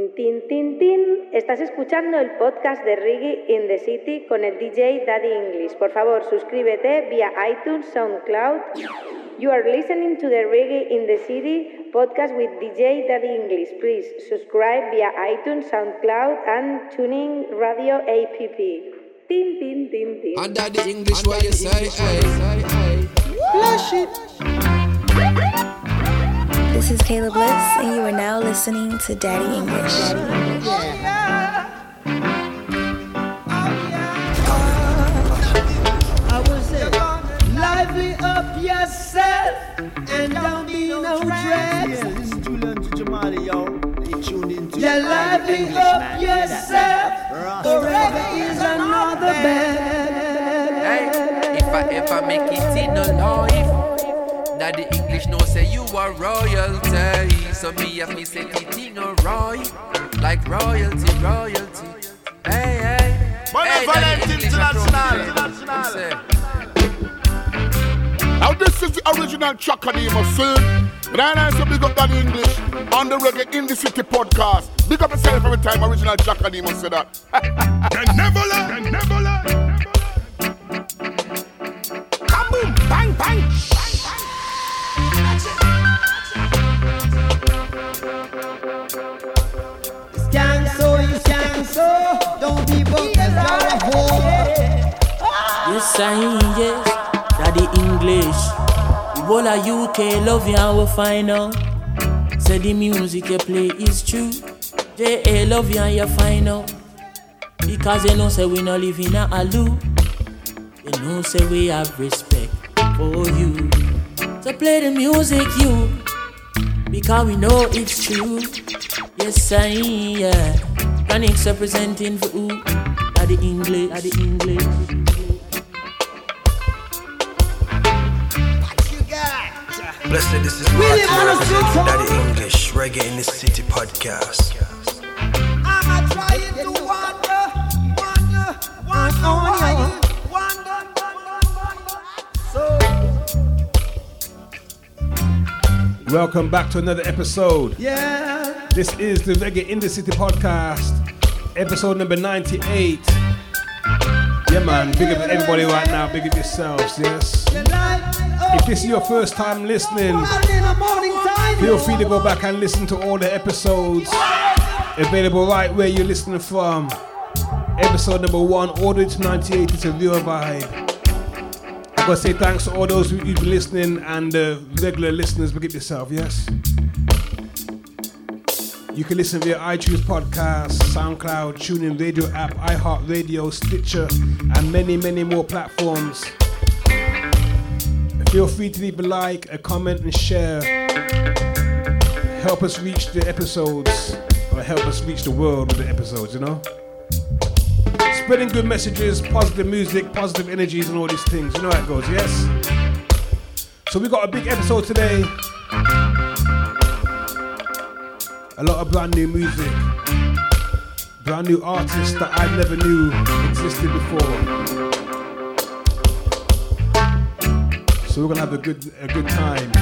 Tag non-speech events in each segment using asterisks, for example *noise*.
Tin, tin, tin, tin. Estás escuchando el podcast de Reggae in the City con el DJ Daddy English. Por favor, suscríbete vía iTunes, SoundCloud. You are listening to the Reggae in the City podcast with DJ Daddy English. Please subscribe via iTunes, SoundCloud, and Tuning Radio app. Tin, tin, tin, tin. And Daddy English, what you say? Hey, Flash it. This is Kayla Bliss, and you are now listening to Daddy English. Daddy English. I will say, lively up yourself and don't be no dread. Listen to learn to Jamali, yo. They tuned into Yeah, lively up yourself. Forever is another bed. Hey, if I ever make it in a life, Daddy English know say you are royalty. So me have me set it in a right, like royalty, royalty. Hey, hey. Hey, Daddy International. Now this is the original track of the scene. But I know so big up that English on the Reggae in the City podcast. Big up yourself every time original track of the say that. Can never learn, can never learn. Kaboom, bang, bang. Don't be broke as you're a. Yes, I yes, Daddy English. The whole of UK love you and we find out. Say the music you play is true. JA love you and you find out. Because you know say we not live in a aloo. You know say we have respect for you. So play the music you. Because we know it's true. Yes, I yeah. Chronics representing for who? Daddy English, Daddy English. Blessed, this is We Martin live on a representing Daddy English, Reggae in the City podcast. I'm a trying to wonder, wonder, wonder, wonder, wonder. So, Welcome back to another episode. yeah. This is the Reggae in the City podcast, episode number 98. Yeah, man, big up everybody right now, big up yourselves, yes. If this is your first time listening, feel free to go back and listen to all the episodes available right where you're listening from. Episode number one, to 98, it's a real vibe. I gotta say thanks to all those who- who've been listening and the regular listeners, big up yourself, yes? You can listen via iTunes Podcast, SoundCloud, TuneIn Radio app, iHeartRadio, Stitcher, and many, many more platforms. Feel free to leave a like, a comment, and share. Help us reach the episodes, or help us reach the world with the episodes, you know? Spreading good messages, positive music, positive energies, and all these things. You know how it goes, yes? So we got a big episode today. A lot of brand new music. Brand new artists that I never knew existed before. So we're gonna have a good a good time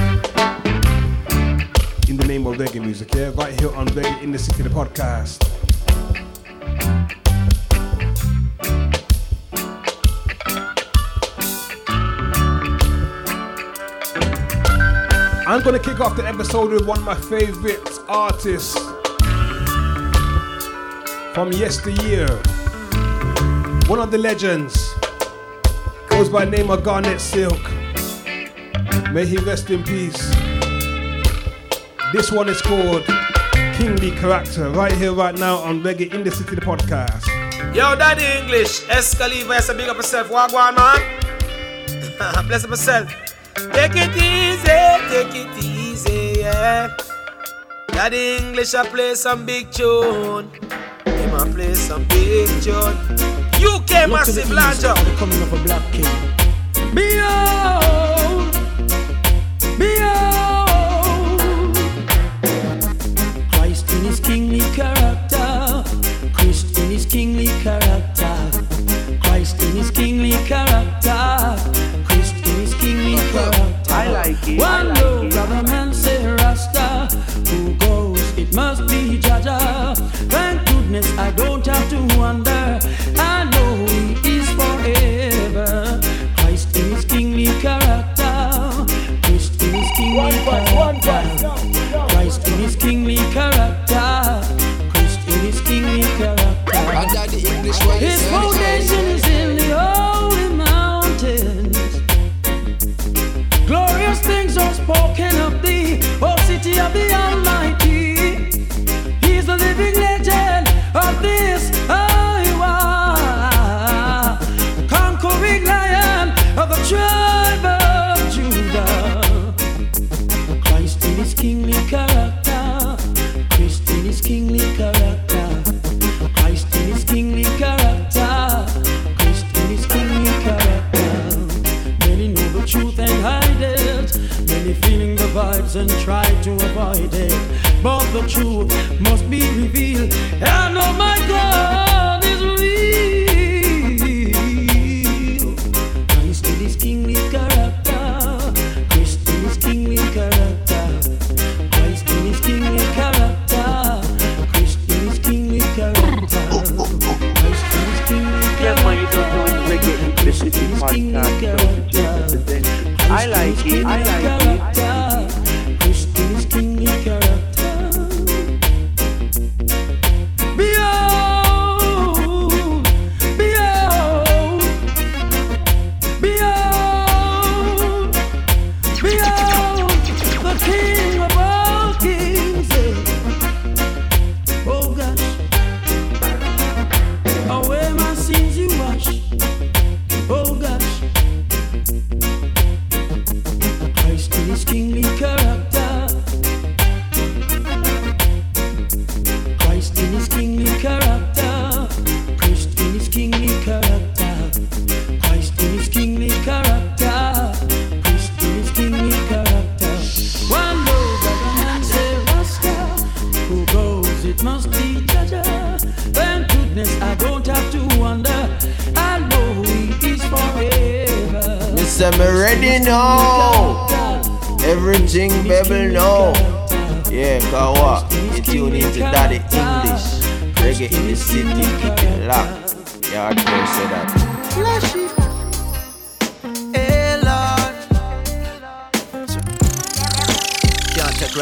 in the name of reggae music, yeah? Right here on Reggae in the City, the podcast. I'm gonna kick off the episode with one of my favorite artists from yesteryear. One of the legends goes by the name of Garnet Silk. May he rest in peace. This one is called Kingly Character, right here, right now on Reggae in the City, the podcast. Yo, Daddy English, Escaliva, say big up yourself. On, man? *laughs* Bless up yourself. Take it easy, take it easy, yeah. Daddy English, I play some big tune. Him I play some big tune. UK massive launcher. The coming of a black king. Behold, behold. Christ in his kingly character. Christ in his kingly character. Christ in his kingly character. One like low brother man say Rasta. Who goes? It must be Jaja. Thank goodness I don't have to wonder. Yeah, I can say that. Hey Lord. Can't take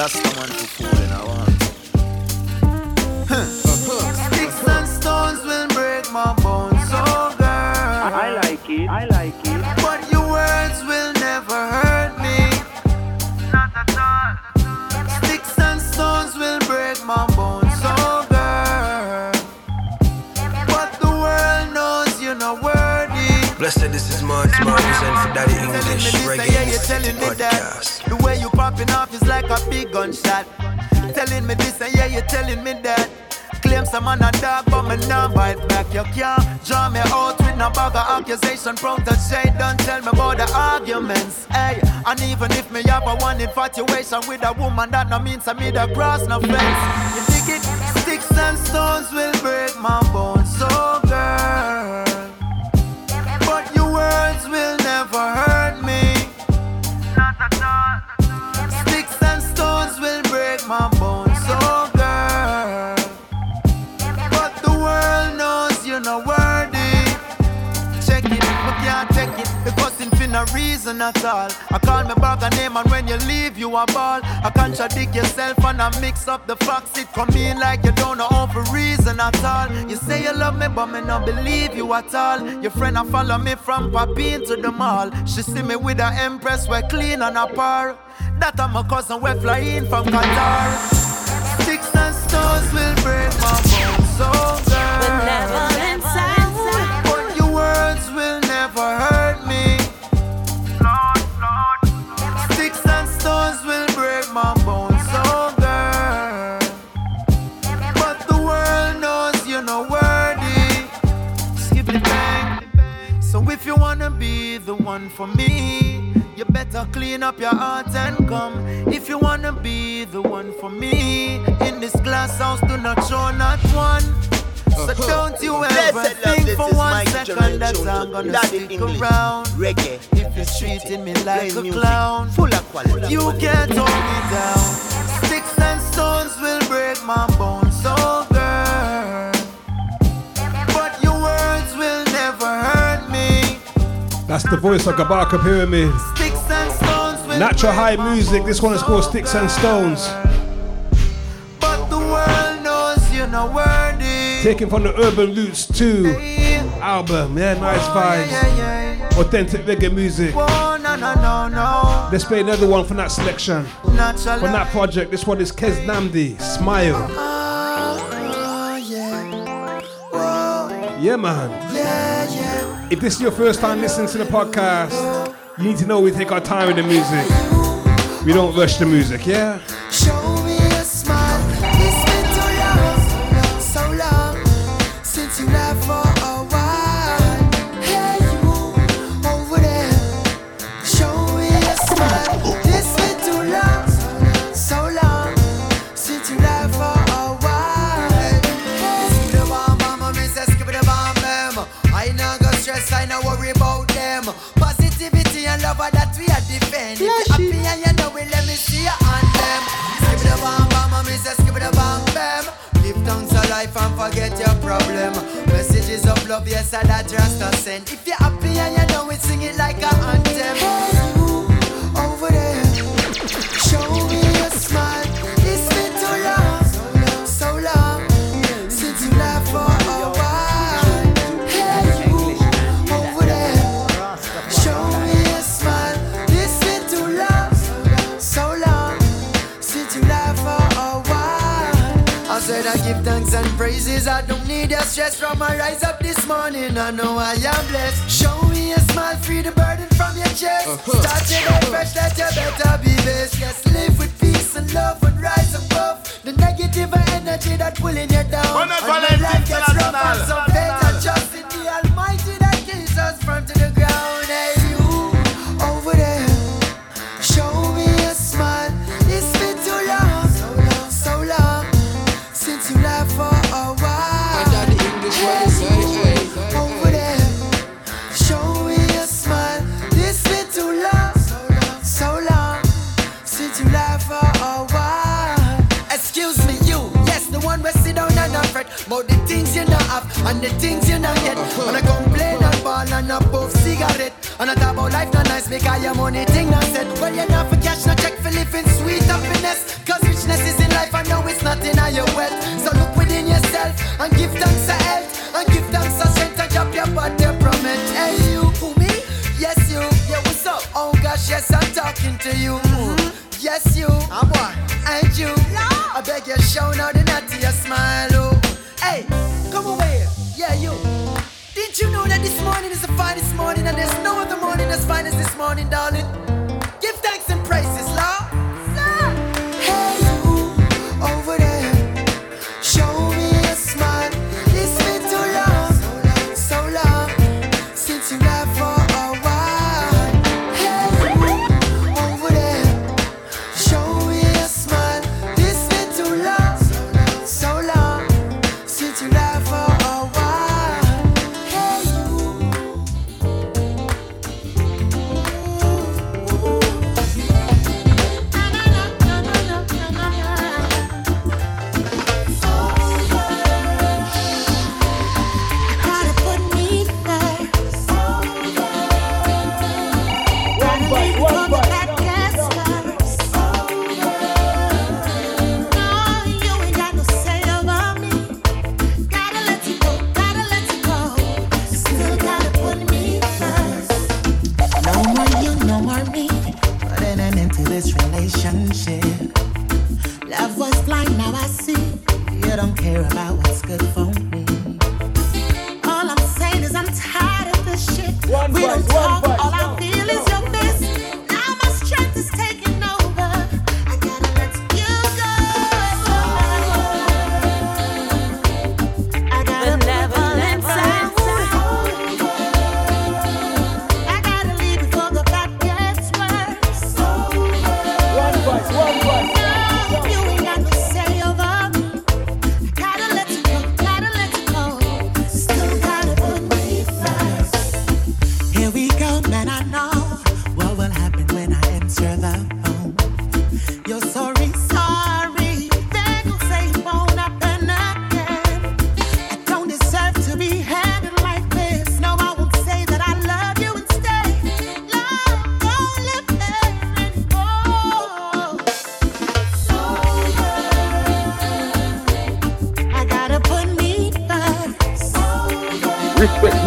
Blessed, this is March, represent for Daddy English, Telling me this, Reggae yeah, you're the telling me that. podcast. The way you popping off is like a big gunshot. Telling me this, and yeah, you're telling me that. Claim some man a dog, but me nah bite back. You can't draw me out with no bag of accusation. Prone to shade, don't tell me about the arguments. Hey, and even if me have a one infatuation with a woman, that no means I me the cross no fence. You dig it? Sticks and stones will break my bones, will never reason at all. I call me back a name and when you leave you a ball. I contradict yourself and I mix up the facts. It come in like you don't know how for reason at all. You say you love me, but me not believe you at all. Your friend I follow me from Papine to the mall. She see me with her empress, we're clean and apart. That I'm a cousin, we're flying from Qatar. Sticks and stones will break my bones, so girl. But never. One for me, you better clean up your heart and come. If you wanna be the one for me, in this glass house, do not show not one. So don't you ever Blessed think for one second that I'm gonna stick English, around. Reggae. If you're treating me like a clown, full of quality. you can't hold me down. Sticks and stones will break my bones, the voice of Kabaka Pyramid. Natural high music. This one is called Sticks and Stones. But the world knows you're not worthy. Taken from the Urban Roots 2 album. Yeah, nice oh, vibes. Authentic reggae music. Oh. Let's play another one from that selection. From that project. This one is Keznamdi. Smile. Oh. oh yeah, man. If this is your first time listening to the podcast, you need to know we take our time with the music. We don't rush the music, yeah? Love, yes, I that just a send. If you morning. I know I am blessed. Show me a smile, free the burden from your chest. Start your day fresh, that you better be best. Yes, live with peace and love and rise above the negative energy that pulling you down. Buenos And life gets rough and some nice because your money thing not set. Well, you're not for cash, not check for living sweet happiness. Cause richness is in life and know it's not in all your wealth. So look within yourself and give thanks to health and give thanks to strength and drop your body from it. Hey, you, who me? Yes, you. Yeah, what's up? Oh gosh, yes, I'm talking to you. Mm-hmm. Yes, you. I'm what? And you. I beg you, show now the naughty your smile. Oh. Hey, come over here. Yeah, you. You know that this morning is the finest morning and there's no other morning as fine as this morning, darling?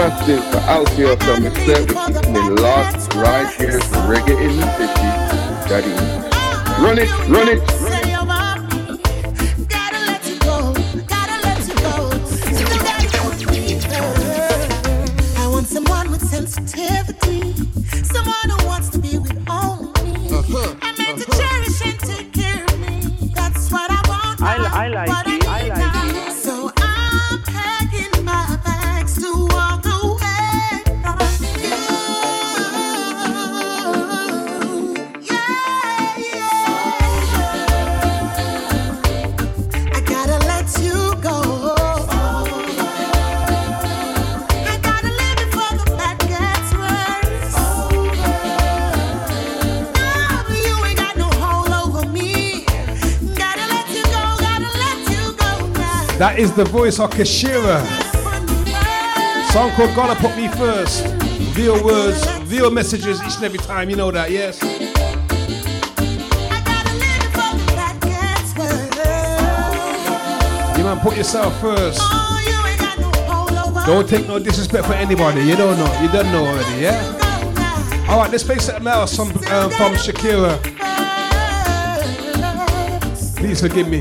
Massive for out here from the last right here for reggae in the city. Daddy. Run it, run it. Is the voice of Kashira. Song called Gotta Put Me First. Real words, real messages each and every time. You know that, yes? You man, put yourself first. Don't take no disrespect for anybody. You don't know. You don't know already, yeah? All right, let's play something else from, um, from Shakira. Please forgive me.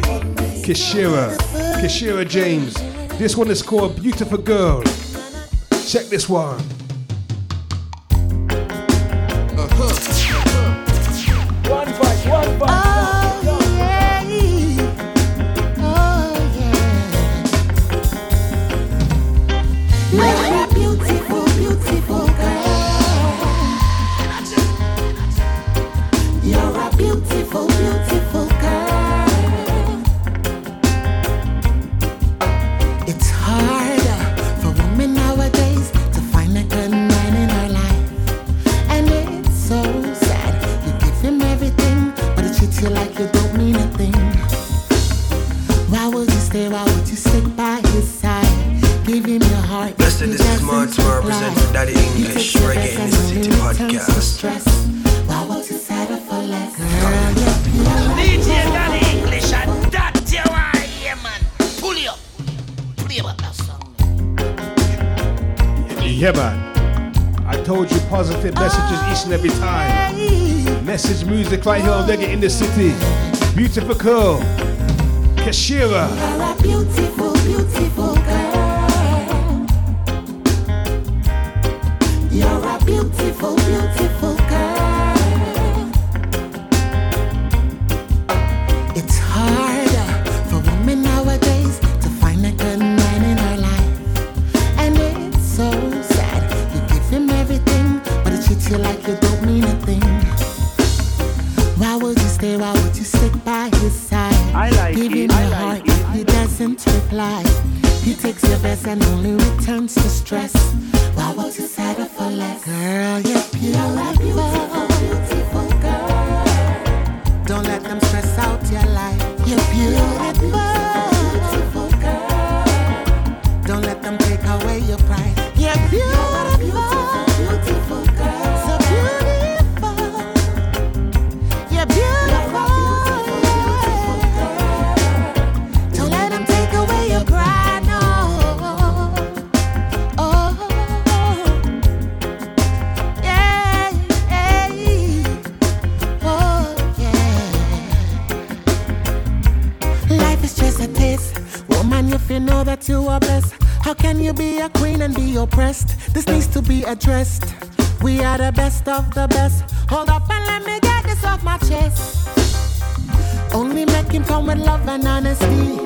Kashira. Kashira James. This one is called Beautiful Girl. Check this one. City. Beautiful girl, Kashira. Beautiful, beautiful you be a queen and be oppressed? This needs to be addressed. We are the best of the best. Hold up and let me get this off my chest. Only make him come with love and honesty.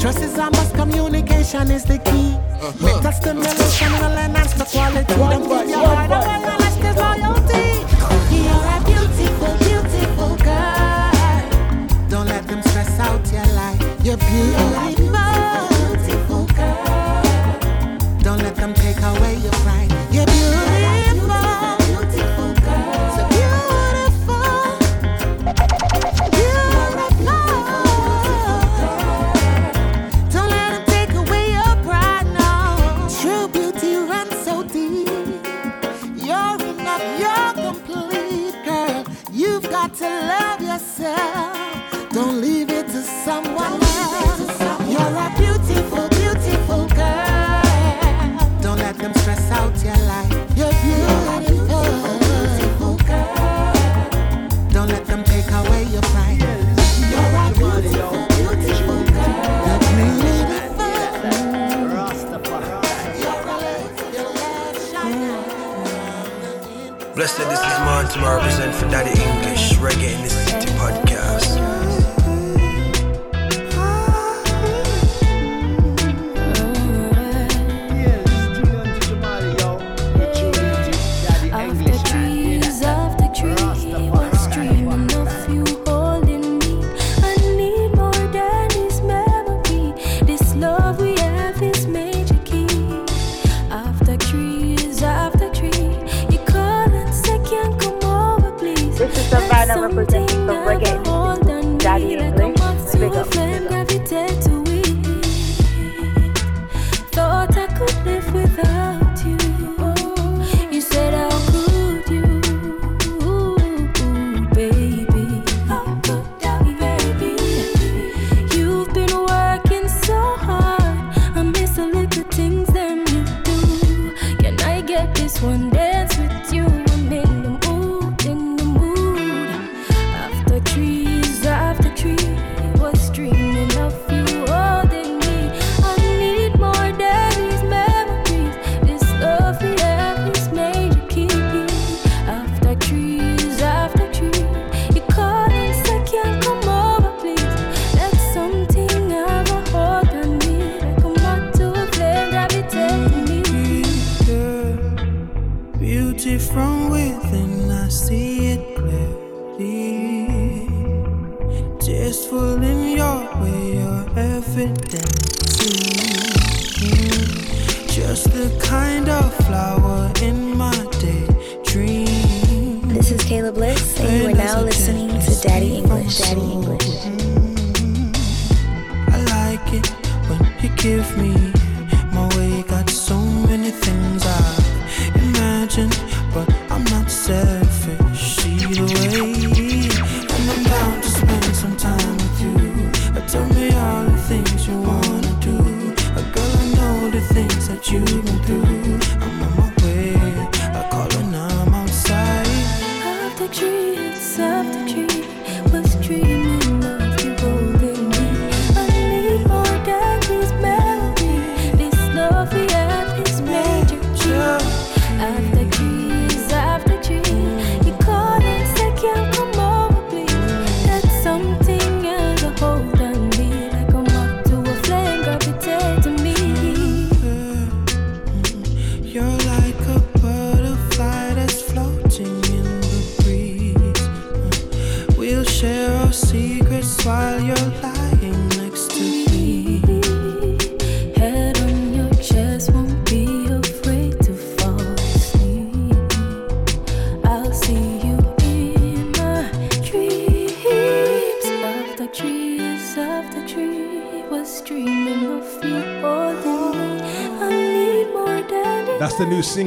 Trust is a must, communication is the key. Mental stimulation will enhance the quality. Don't give your heart away unless there's loyalty. You're a beautiful, beautiful girl. Don't let them stress out your life. You're beautiful your pride.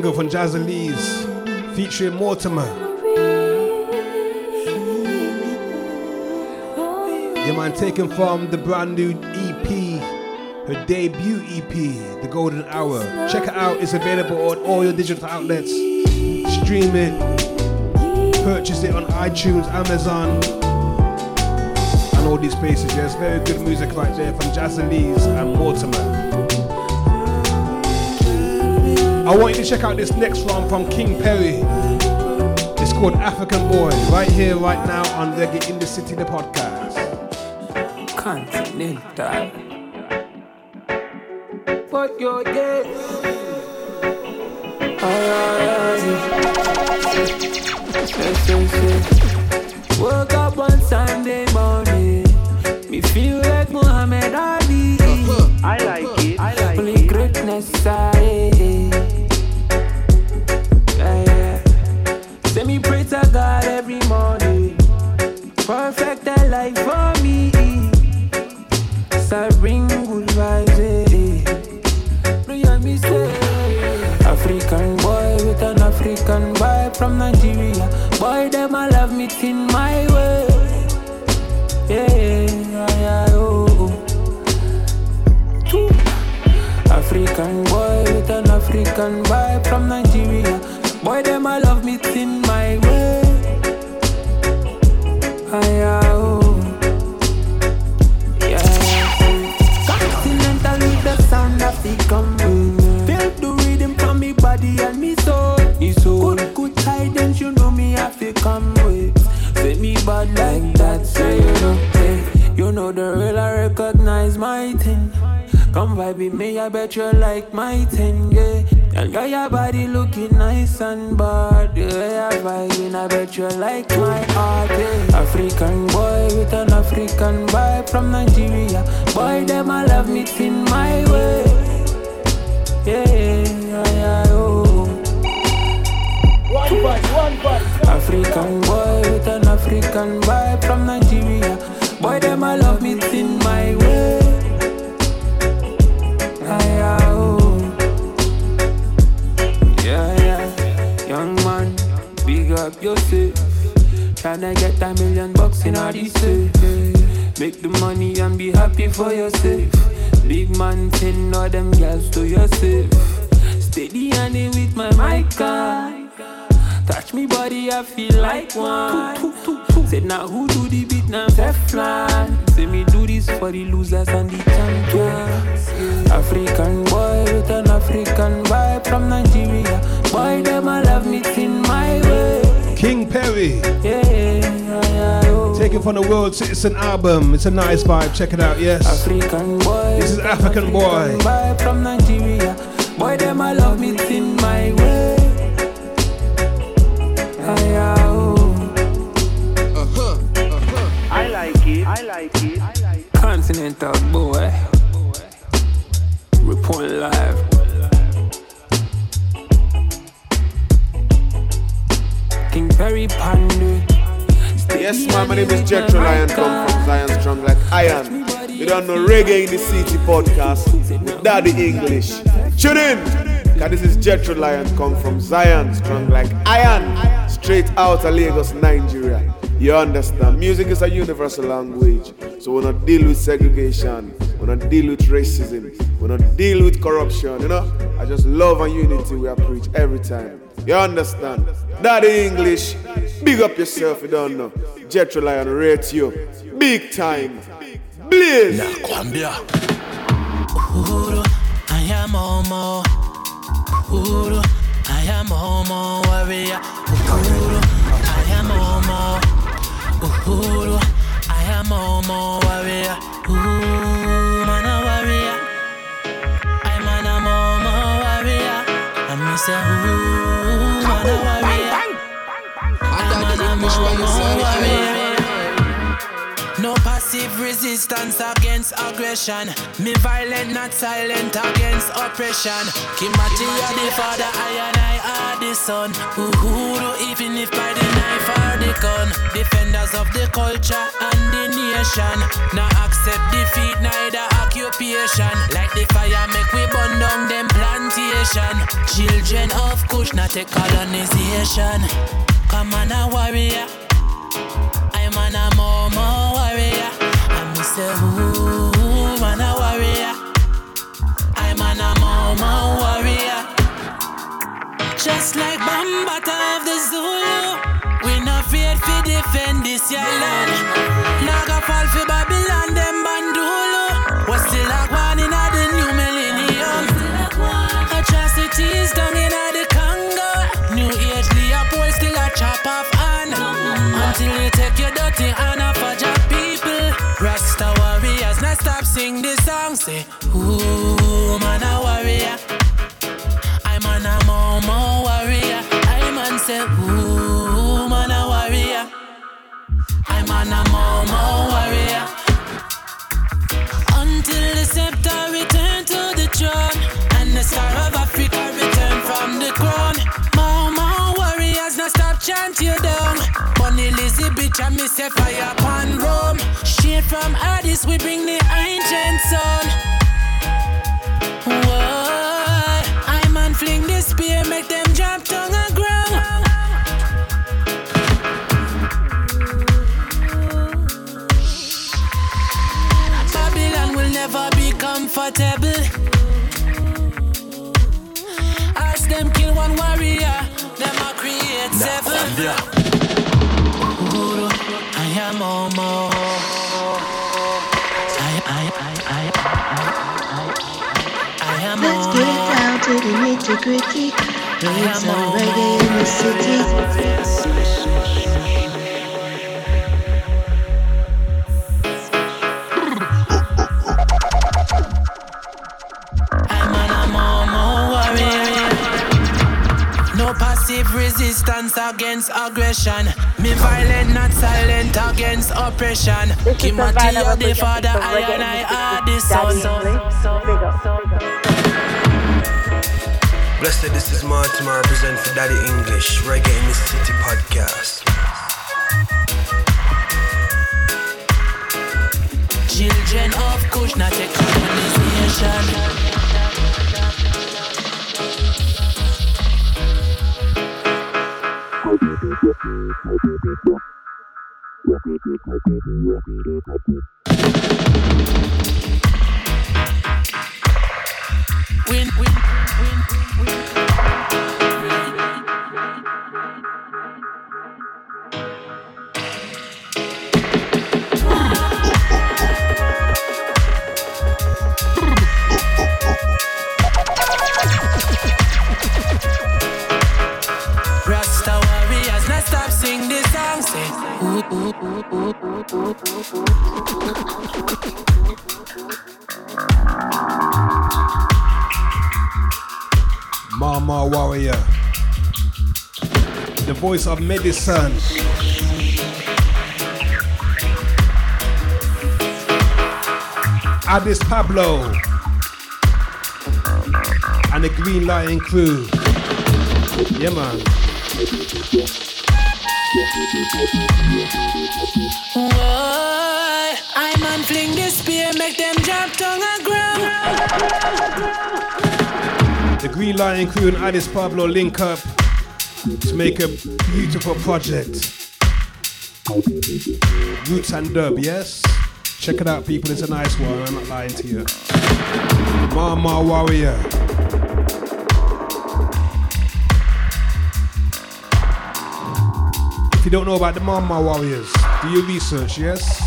Single from Jahzzeleeze featuring Mortimer. Yeah, man, taken from the brand new EP, her debut EP, The Golden Hour. Check it out, it's available on all your digital outlets. Stream it, purchase it on iTunes, Amazon, and all these places. There's very good music right there from Jahzzeleeze and Mortimer. I want you to check out this next one from King Perry. It's called African Boy, right here, right now on Reggae in the City, the podcast. Continental. What your get? Woke up on Sunday morning. Me feel like Muhammad Ali. I like it. I like Only greatness I African vibe money and be happy for yourself. Big man, send all them girls to yourself. Steady and with my mic on. Touch me body, I feel like one. Said now who do the beat now? Teflon. Say me do this for the losers and the champions. African boy with an African vibe from Nigeria. Boy, them I love me in my way. King Perry. Yeah. Taken from the World Citizen album. It's a nice vibe. Check it out, yes. African boy. This is African boy. Vibe from Nigeria. Boy, them I love me in my way. Yeah, yeah, oh. Uh-huh, uh-huh. I like it. I like it. I like it. Continental boy. Report live. King Perry Pandu. Yes, man, my name is Jetro Lion, come from Zion Strong like Iron. You don't know Reggae in the City podcast with Daddy English. Tune in, cause this is Jetro Lion, come from Zion Strong like Iron, straight out of Lagos, Nigeria. You understand? Music is a universal language, so we not deal with segregation, we not deal with racism, we not deal with corruption. You know, I just love and unity we are preach every time. You understand? Daddy English, big up yourself. You don't know. Jetro Lion rate you big time. Blaze. Uhuru, I am Mau Mau. Uhuru, I am Mau Mau warrior. Uhuru, I am Mau Mau. Uhuru, I am Mau Mau warrior. Ooh, man a warrior. I'm an a Mau Mau warrior. And me say, No passive resistance against aggression. Me violent, not silent against oppression. Kimathi are the father, I and I are the son. Uhuru, even if by the knife or the gun. Defenders of the culture and the nation. Not accept defeat, neither occupation. Like the fire, make we burn down them plantation. Children of Kush, not colonization. Come on, a warrior. I'm an a Mau Mau warrior. Me say, ooh, man a warrior. I'm an a Mau Mau warrior. Just like Bambata of the Zulu. We not feared to defend this your land. Naga fall for Babylon, them bandulu. Until you take your dirty hand off of your people. Rasta warriors, now stop sing this song. Say, ooh, man a warrior. I'm an a Mau Mau warrior. I'm an say, ooh, man a warrior. I'm an a Mau Mau warrior. Until the scepter return to the throne and the star of Africa I miss a fire upon Rome. Shade from Addis, we bring the ancient sun. Whoa, I man fling this spear, make them jump down the ground. Babylon will never be comfortable. integrity. It's already in the city. passive resistance against aggression. Me violent, not silent against oppression. This is Savannah, the father, I and I are the son. Blessed, this is Martin, I represent for Daddy English, Reggae in the City podcast. Children of Kush, not a colonization. Win, win, win, win. Rasta warriors, now stop sing this song. Say, ooh, ooh, ooh, ooh, ooh, ooh, Mau Mau Warrior. The voice of medicine. Addis Pablo. And the Green Lion crew. Yeah, man. Whoa, I man fling this spear, make them drop tongue a ground. The Green Lion crew and Addis Pablo link up to make a beautiful project. Roots and dub, yes? Check it out, people. It's a nice one. I'm not lying to you. Mau Mau Warrior. If you don't know about the Mau Mau Warriors, do your research, yes?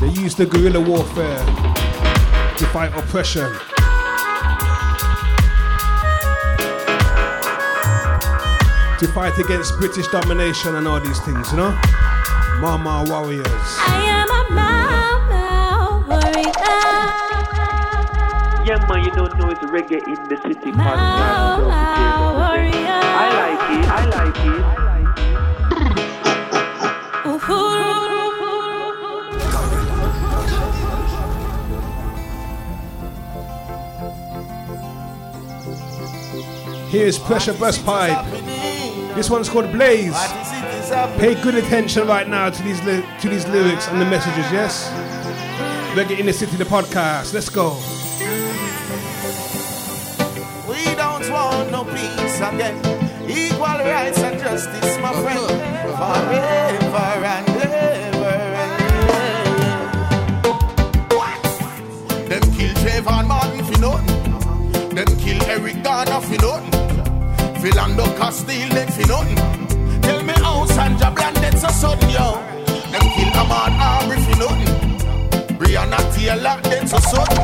They use the guerrilla warfare to fight oppression. To fight against British domination and all these things, you know? Mau Mau Warriors. I am a Mau Mau warrior. Yeah, man, you don't know it's reggae in the city podcast. warrior. I like it. I like it. Here's Pressure Busspipe. This one's called Blaze. Pay good attention right now to these li- to these lyrics and the messages, yes? Reggae in the City, the podcast. Let's go. We don't want no peace again. Equal rights and justice, my friend. Forever and ever. Them kill Trayvon Martin for nothing. Them kill Eric Garner for nothing. Philando Castile dead for nothing. Tell me how Sandra Bland dead so sudden, yo. Them kill Ahmaud Arbery for nothing. Breonna Taylor dead so sudden.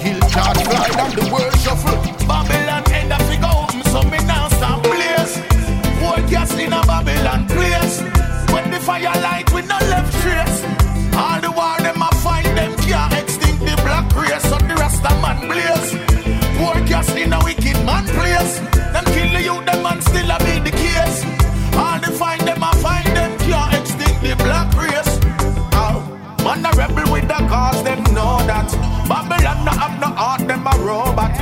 Kill George Floyd and the world shuffle. Babylon end up figure open, so me now start blaze. Whole gas in a Babylon place. When the fire light with no left trace. All the war them a fight them can't extinct the black race. So the Rasta man blaze. Poor gas in a wicked man place. Them still a be the case. All the fight them a fight them can't extinct the black race. Oh, man a rebel with the cause, them know that. Babylon no have no heart, them a robot.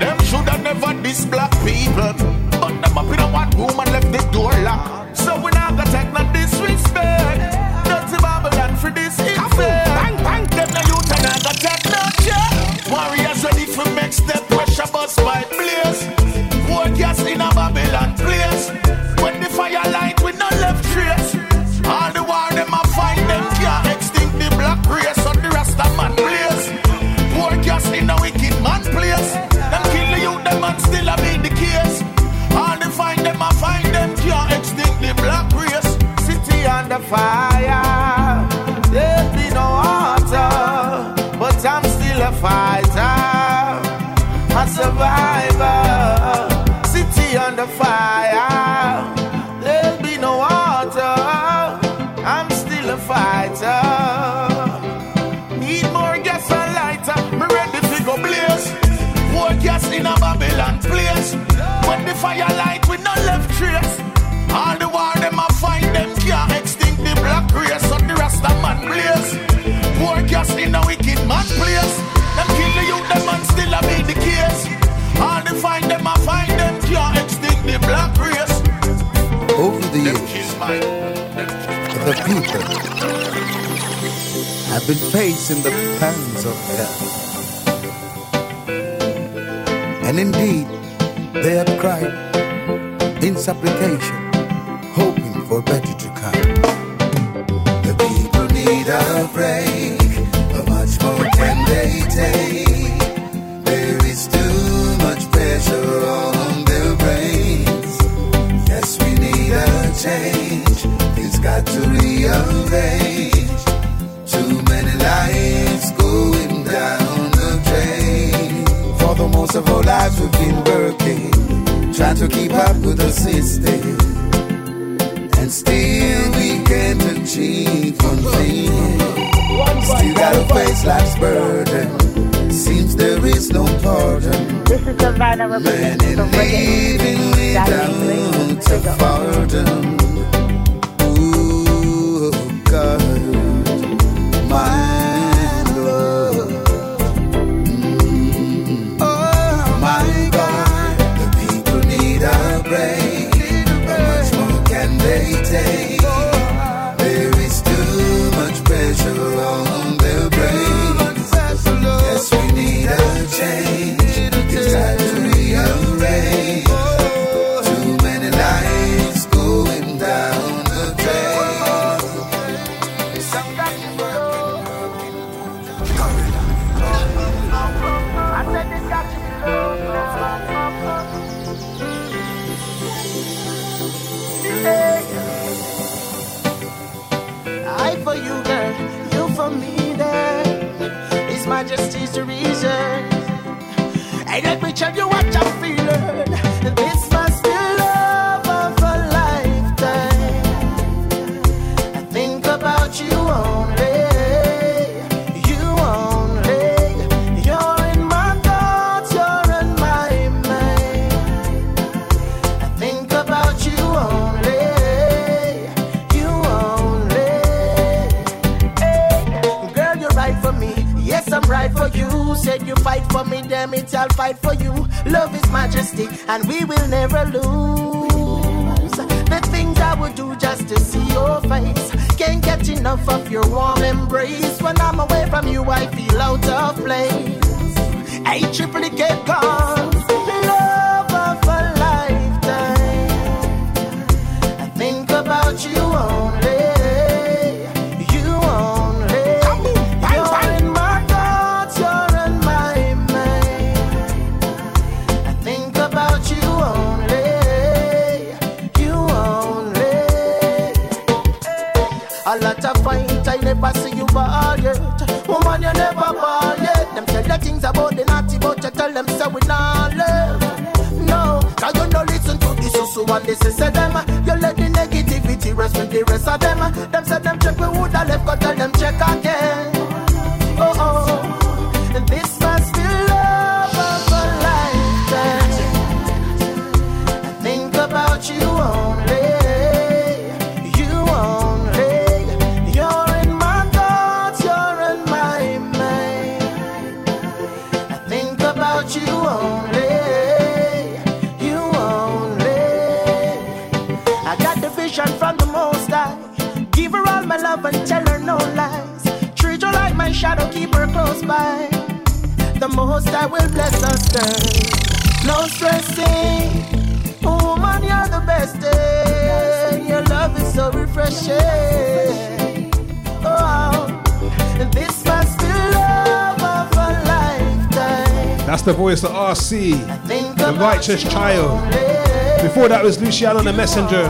Them shoulda never diss black people. But them up in a one room and left the door locked. in the pangs of hell. And indeed, goes by, the Most I will bless us then. No stressing, woman, you're the best. Eh? Your love is so refreshing. Oh, this must be love of a lifetime. That's the voice of RC, the righteous child. Before that was Luciano the Messenger,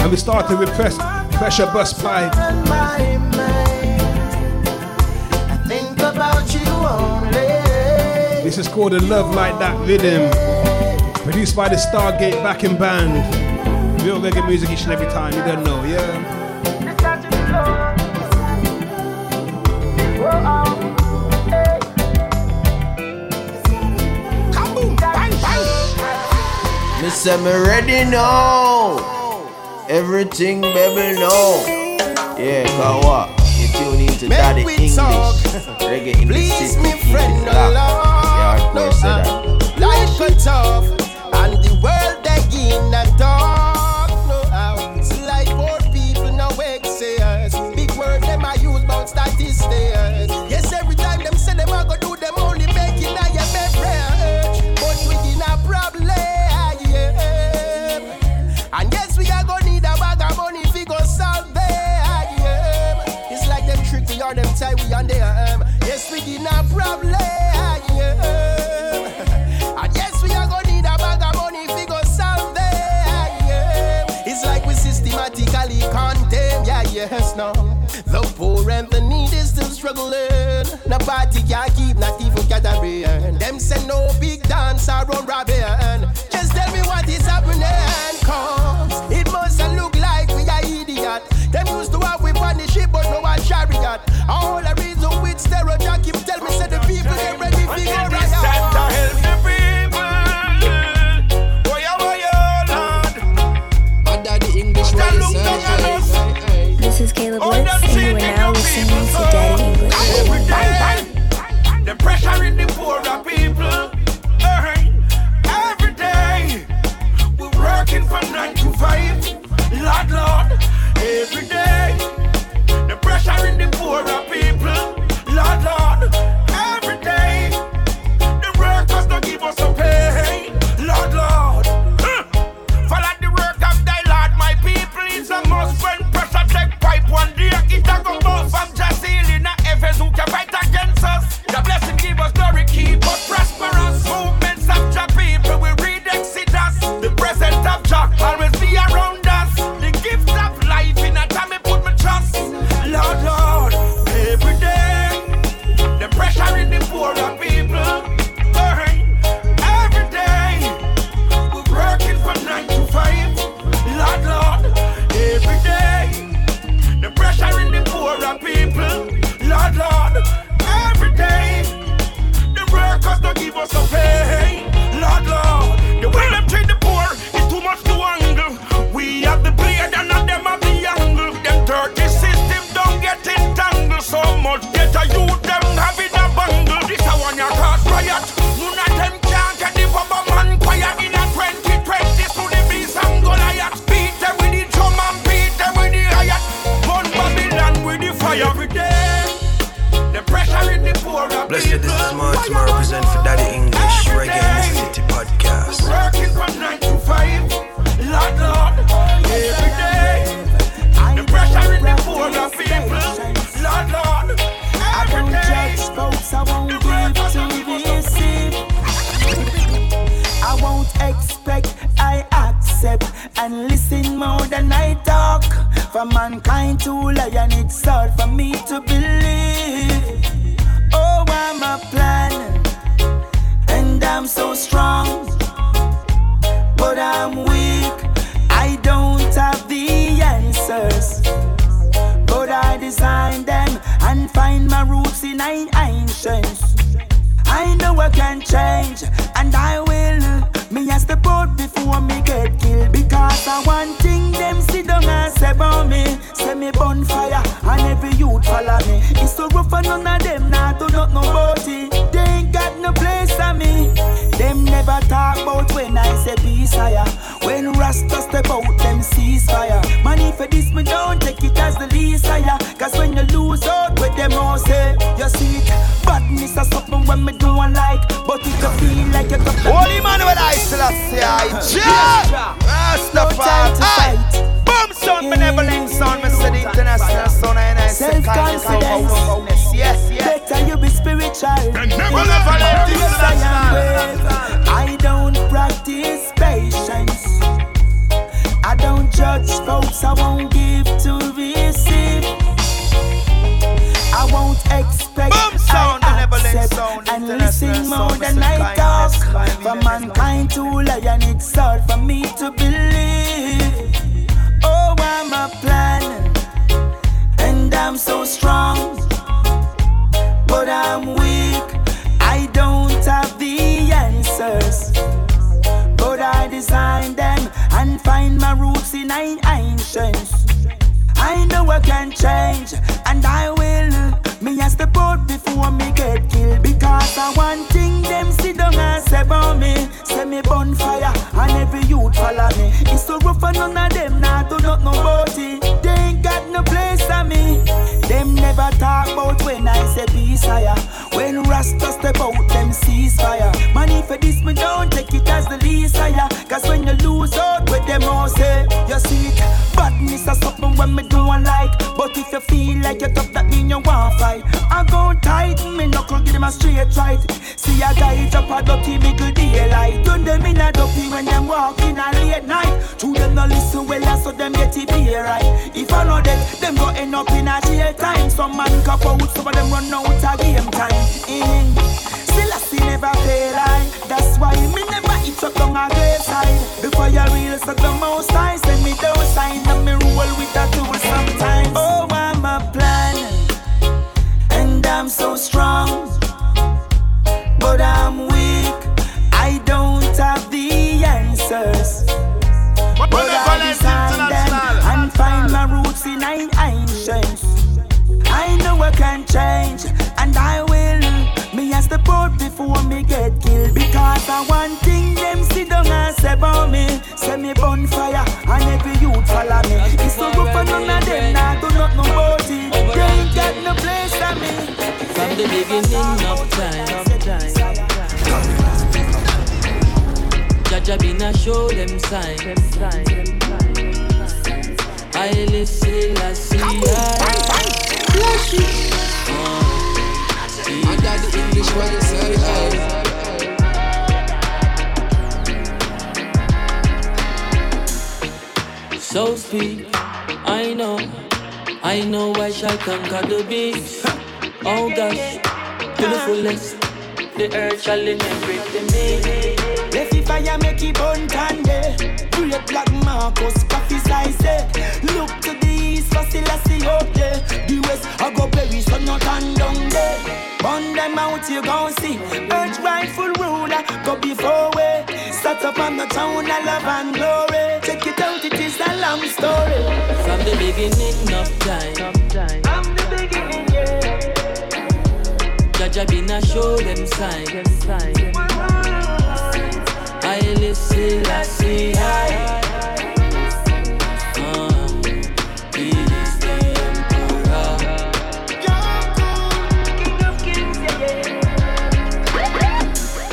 and we started with press, Pressure Bus Pipe. This is called A Love Like That Rhythm. Produced by the Stargate backing band. Real reggae music each and every time, you don't know, yeah? Me say me ready now. Everything, baby, no. Yeah, cause what? You tune into Daddy English. *laughs* Reggae English, Please, me friend, alone. Don't that. Life got tough. yes, no. The poor and the needy still struggling. Nobody can keep, not even gathering. Them say no big dance around robbing. Just tell me what is happening, cause it must look like we are idiot. Them used to have we on the ship, but no a chariot. All the reason with stereo keep tell me, say the judge folks, I won't give to receive. I won't expect. Boom sound, I accept sound, and listen more than I talk. For mankind to lion, it's hard for me to believe. Oh, I'm a plan, and I'm so strong, but I'm weak. I don't have the answers design them and find my roots in ancient. I know I can change, and I will. Me a step out before me get killed because I want thing them sit down and say about me. Say me bonfire and every youth follow me. It's so rough for none of them now do not know about it. They ain't got no place for me. Them never talk about when I say peace higher. When Rasta step out, them ceasefire. Money for this me, don't take it as the least higher. Cause when you lose out with them all say, you see it. Badness is something when me don't like. But if you feel like you're tough, that mean you want fight. I go tight, me knuckle give them a straight right. See a guy jump a dirty middle daylight. Turn them in a dopey when them walking a late night. To them no listen well, so them get it be right. If I know that, them go end up in a jail time. Some man cup out, some of them run out a game time. In. Still I see never fail I. That's why me never eat up on a graveside. Before you real, so the most I send me those sign and me rule with a two strong, but I'm weak. I don't have the answers. But, I stand them and find my roots in nine ancients. I know I can change, and I will. Me as the boat before me get killed. Because I one thing them sit down and say about me. Say me bonfire, and every youth follow me. It's so good for none of them, now do not know about it. They ain't got no place for me. The beginning of time. Jaja been show them sign. I listen, I see, I. I got the English you say, hey. So speak, I know, I know I shall conquer the beast. Oh gosh, to the fullest, the earth shall inherit me. Left the fire make it burn candy. Great black Marcus prophesy say, Look to the east for Selassie up there. The west I go Paris so not and down there. Burn them out you gon' see. Earth rightful ruler go before way. Start up on the town of love and glory. Check it out, it is a long story. From the beginning of time. I'm the beginning. Jaja been a show them sign. I listen, I see, I. Uh.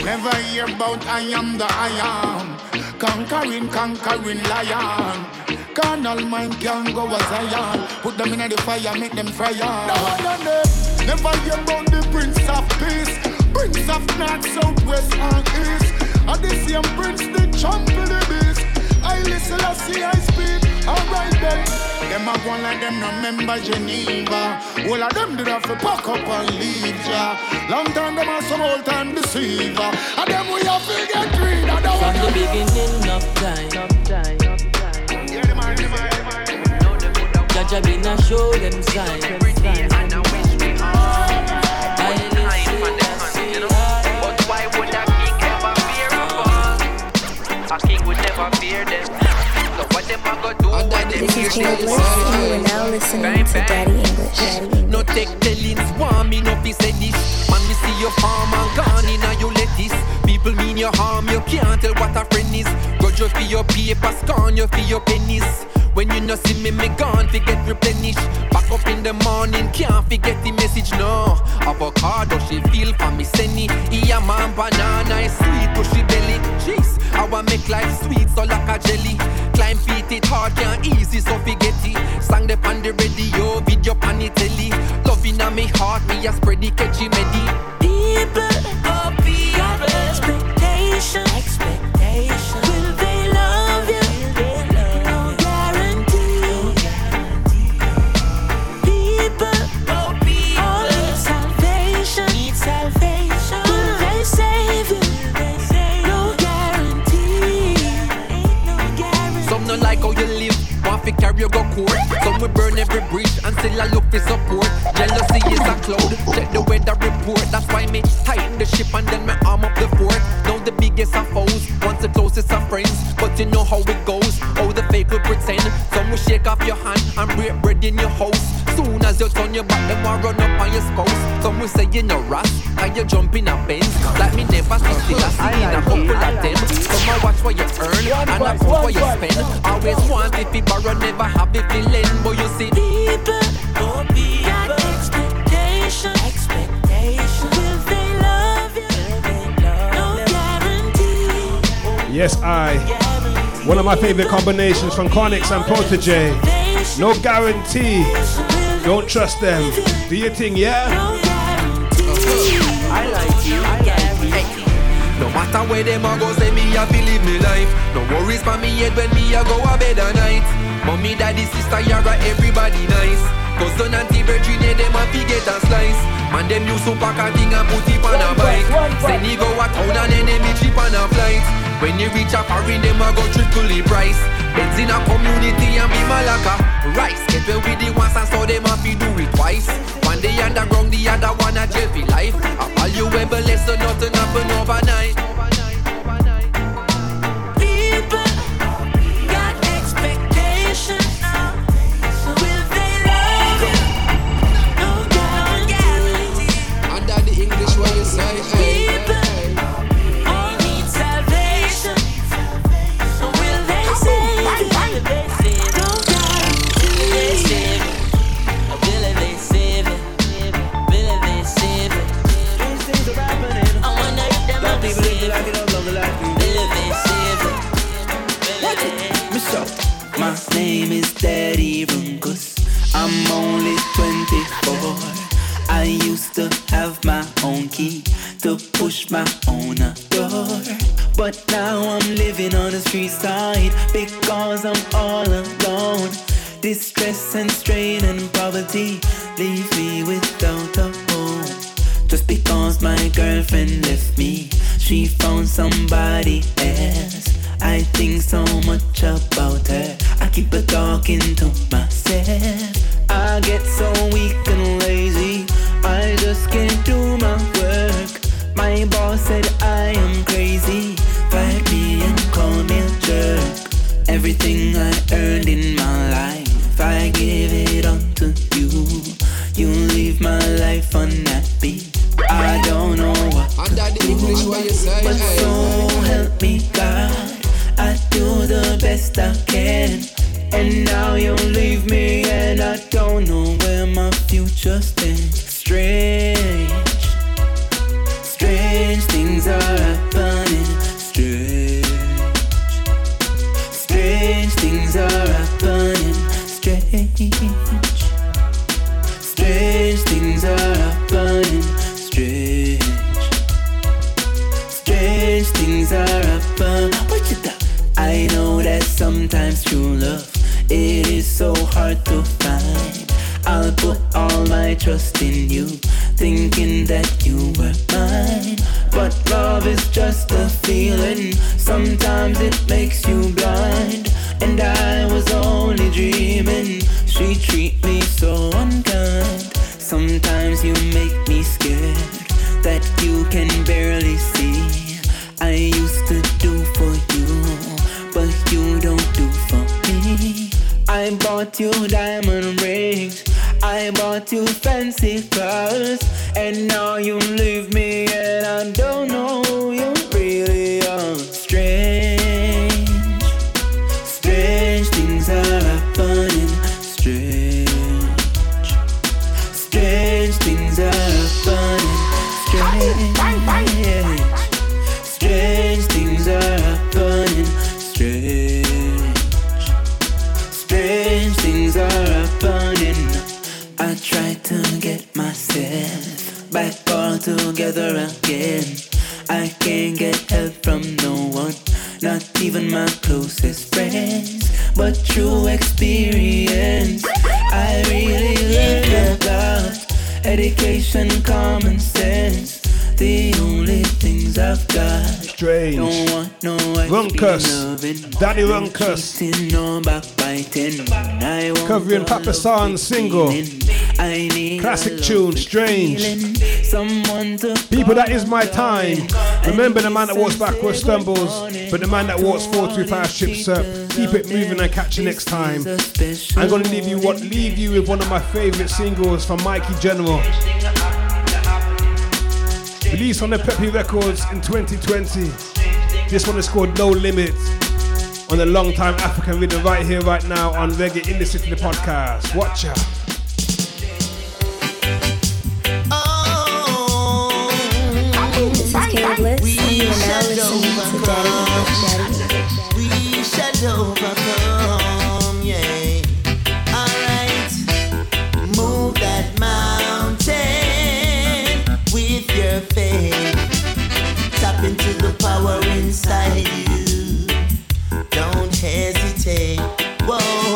Never hear about I am the I am. Conquering, conquering lion. Carnal mind can go as Zion. Put them in the fire, make them fire. No, no, no. Never hear about the Prince of Peace. Prince of North, South, West, and East. And the same Prince, the champion of the beast. I listen, I see, I speak. Alright then. Them a go like them no member Geneva. All of them did have to pack up and leave ya. Long time them a some old time deceiver. And them we have to get rid of From the beginning of time. Jaja been a show them sign. I listen, I see, I. But why would a king ever fear a fall? A king would never fear them. So what them a go do when them This hear is Jay them Bliss, and you are now listening to Daddy English. Daddy English. No take tellings, want me no fi say this. Man, we see your farm and gone in and you lettuce. People mean your harm, you can't tell what a friend is. Grudge you for your paper, scorn you for your pennies. When you no see me, me gone fi get replenished. Back up in the morning, can't forget the message, no. Avocado, she feel for me, send it. Yeah, man, banana is sweet, pushy belly. Jeez, I want make life sweet, so like a jelly. Climb feet, it hard, can't easy, so forget it. Sang the on the radio, video pan the telly. Loving on me heart, me a spread the catchy oh, people, fi carry go court. Some will burn every bridge and still I look for support. Jealousy is a cloud, check the weather report. That's why me tighten the ship and then me arm up the fort. Now the biggest of foes, once the closest of friends. But you know how it goes, all the fake will pretend. Some will shake off your hand and break bread in your house. Soon as you turn your back, them will run up on your spouse. Some will say you no ras, and you jump in a Benz. Like me never see still I see in a couple of them. Some will watch what you earn and I put what you spend. Always want if you borrow, never have if you lend. But you see, People, people, got expectation, expectation. Will they love you? No guarantee. Yes, I. One of my favorite combinations from Chronixx and Protoje. No guarantee. Don't trust them. Do your thing, yeah? I like you. I like you. No No matter where them a go, me a live me life. No worries for me head when me a go a bed at night. Mommy, daddy, sister, yara, everybody nice. Cousin, auntie, brethren, yeah, them a fi get a slice. Man, them to pack a thing and put it on a bike. Send he go a town and then them cheap on a flight. When you reach a foreign, them a go triple the price. Benz in a community and be malaka. Rice, get well with the ones and so them a fi do it twice. One day underground, the other one a jail for life. A valuable lesson, nothing happen overnight. Because I'm all alone. Distress and strain and poverty leave me without a home. Just because my girlfriend left me, she found somebody else. I think so much about her. I keep a talking to myself. I get so weak and lazy. I just can't do my work. My boss said I am crazy. Fight me and call me a jerk. Everything I earned in my life, I give it all to you. You leave my life unhappy. I don't know what Under the English, what you say? but so help me God, I do the best I can. And now you leave me, and I don't know where my future stands. Strange, strange things are happening. Strange, things are happening. Strange. Strange things are happening. Ah, what you got? I know that sometimes true love it is so hard to find. I'll put all my trust in you, thinking that you were mine. But love is just a feeling. Sometimes it makes you blind. And I was only dreaming. She treat me so unkind. Sometimes you make me scared that you can barely see. I used to do for you, but you don't do for me. I bought you diamond rings, I bought you fancy cars, and now you leave me, and I don't know Runkus. Daddy Runkus. Covering Papa San's single. Classic tune, Strange. People, that is my time. Remember the man that walks backwards stumbles, but the man that walks forward through trips up. Keep it moving and catch you next time. I'm gonna leave you what leave you with one of my favorite singles from Mikey General. Released on the Peppy Records in 2020. This one is called No Limits on the long time African rhythm right here, right now on Reggae in the City the podcast. Watch out. This is Caleb Bliss, and you are now listening to Daddy Daddy We shall overcome, power inside you. Don't hesitate. Whoa,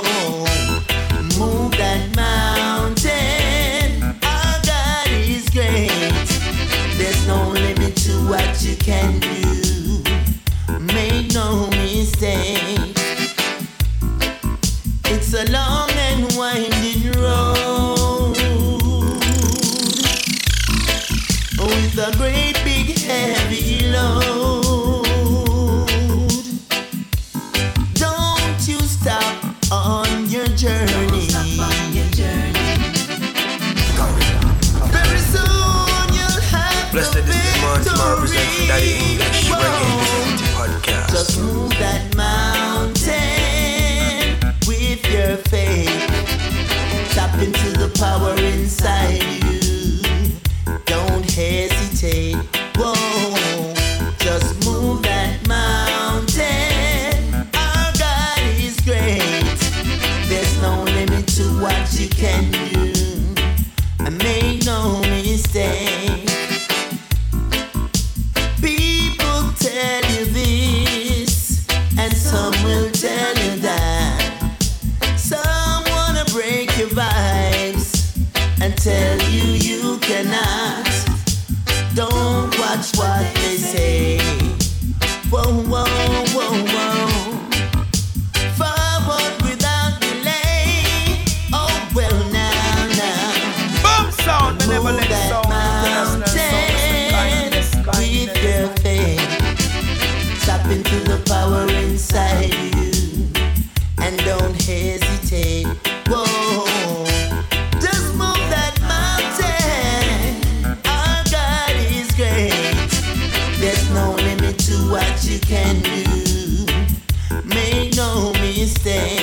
no mistake.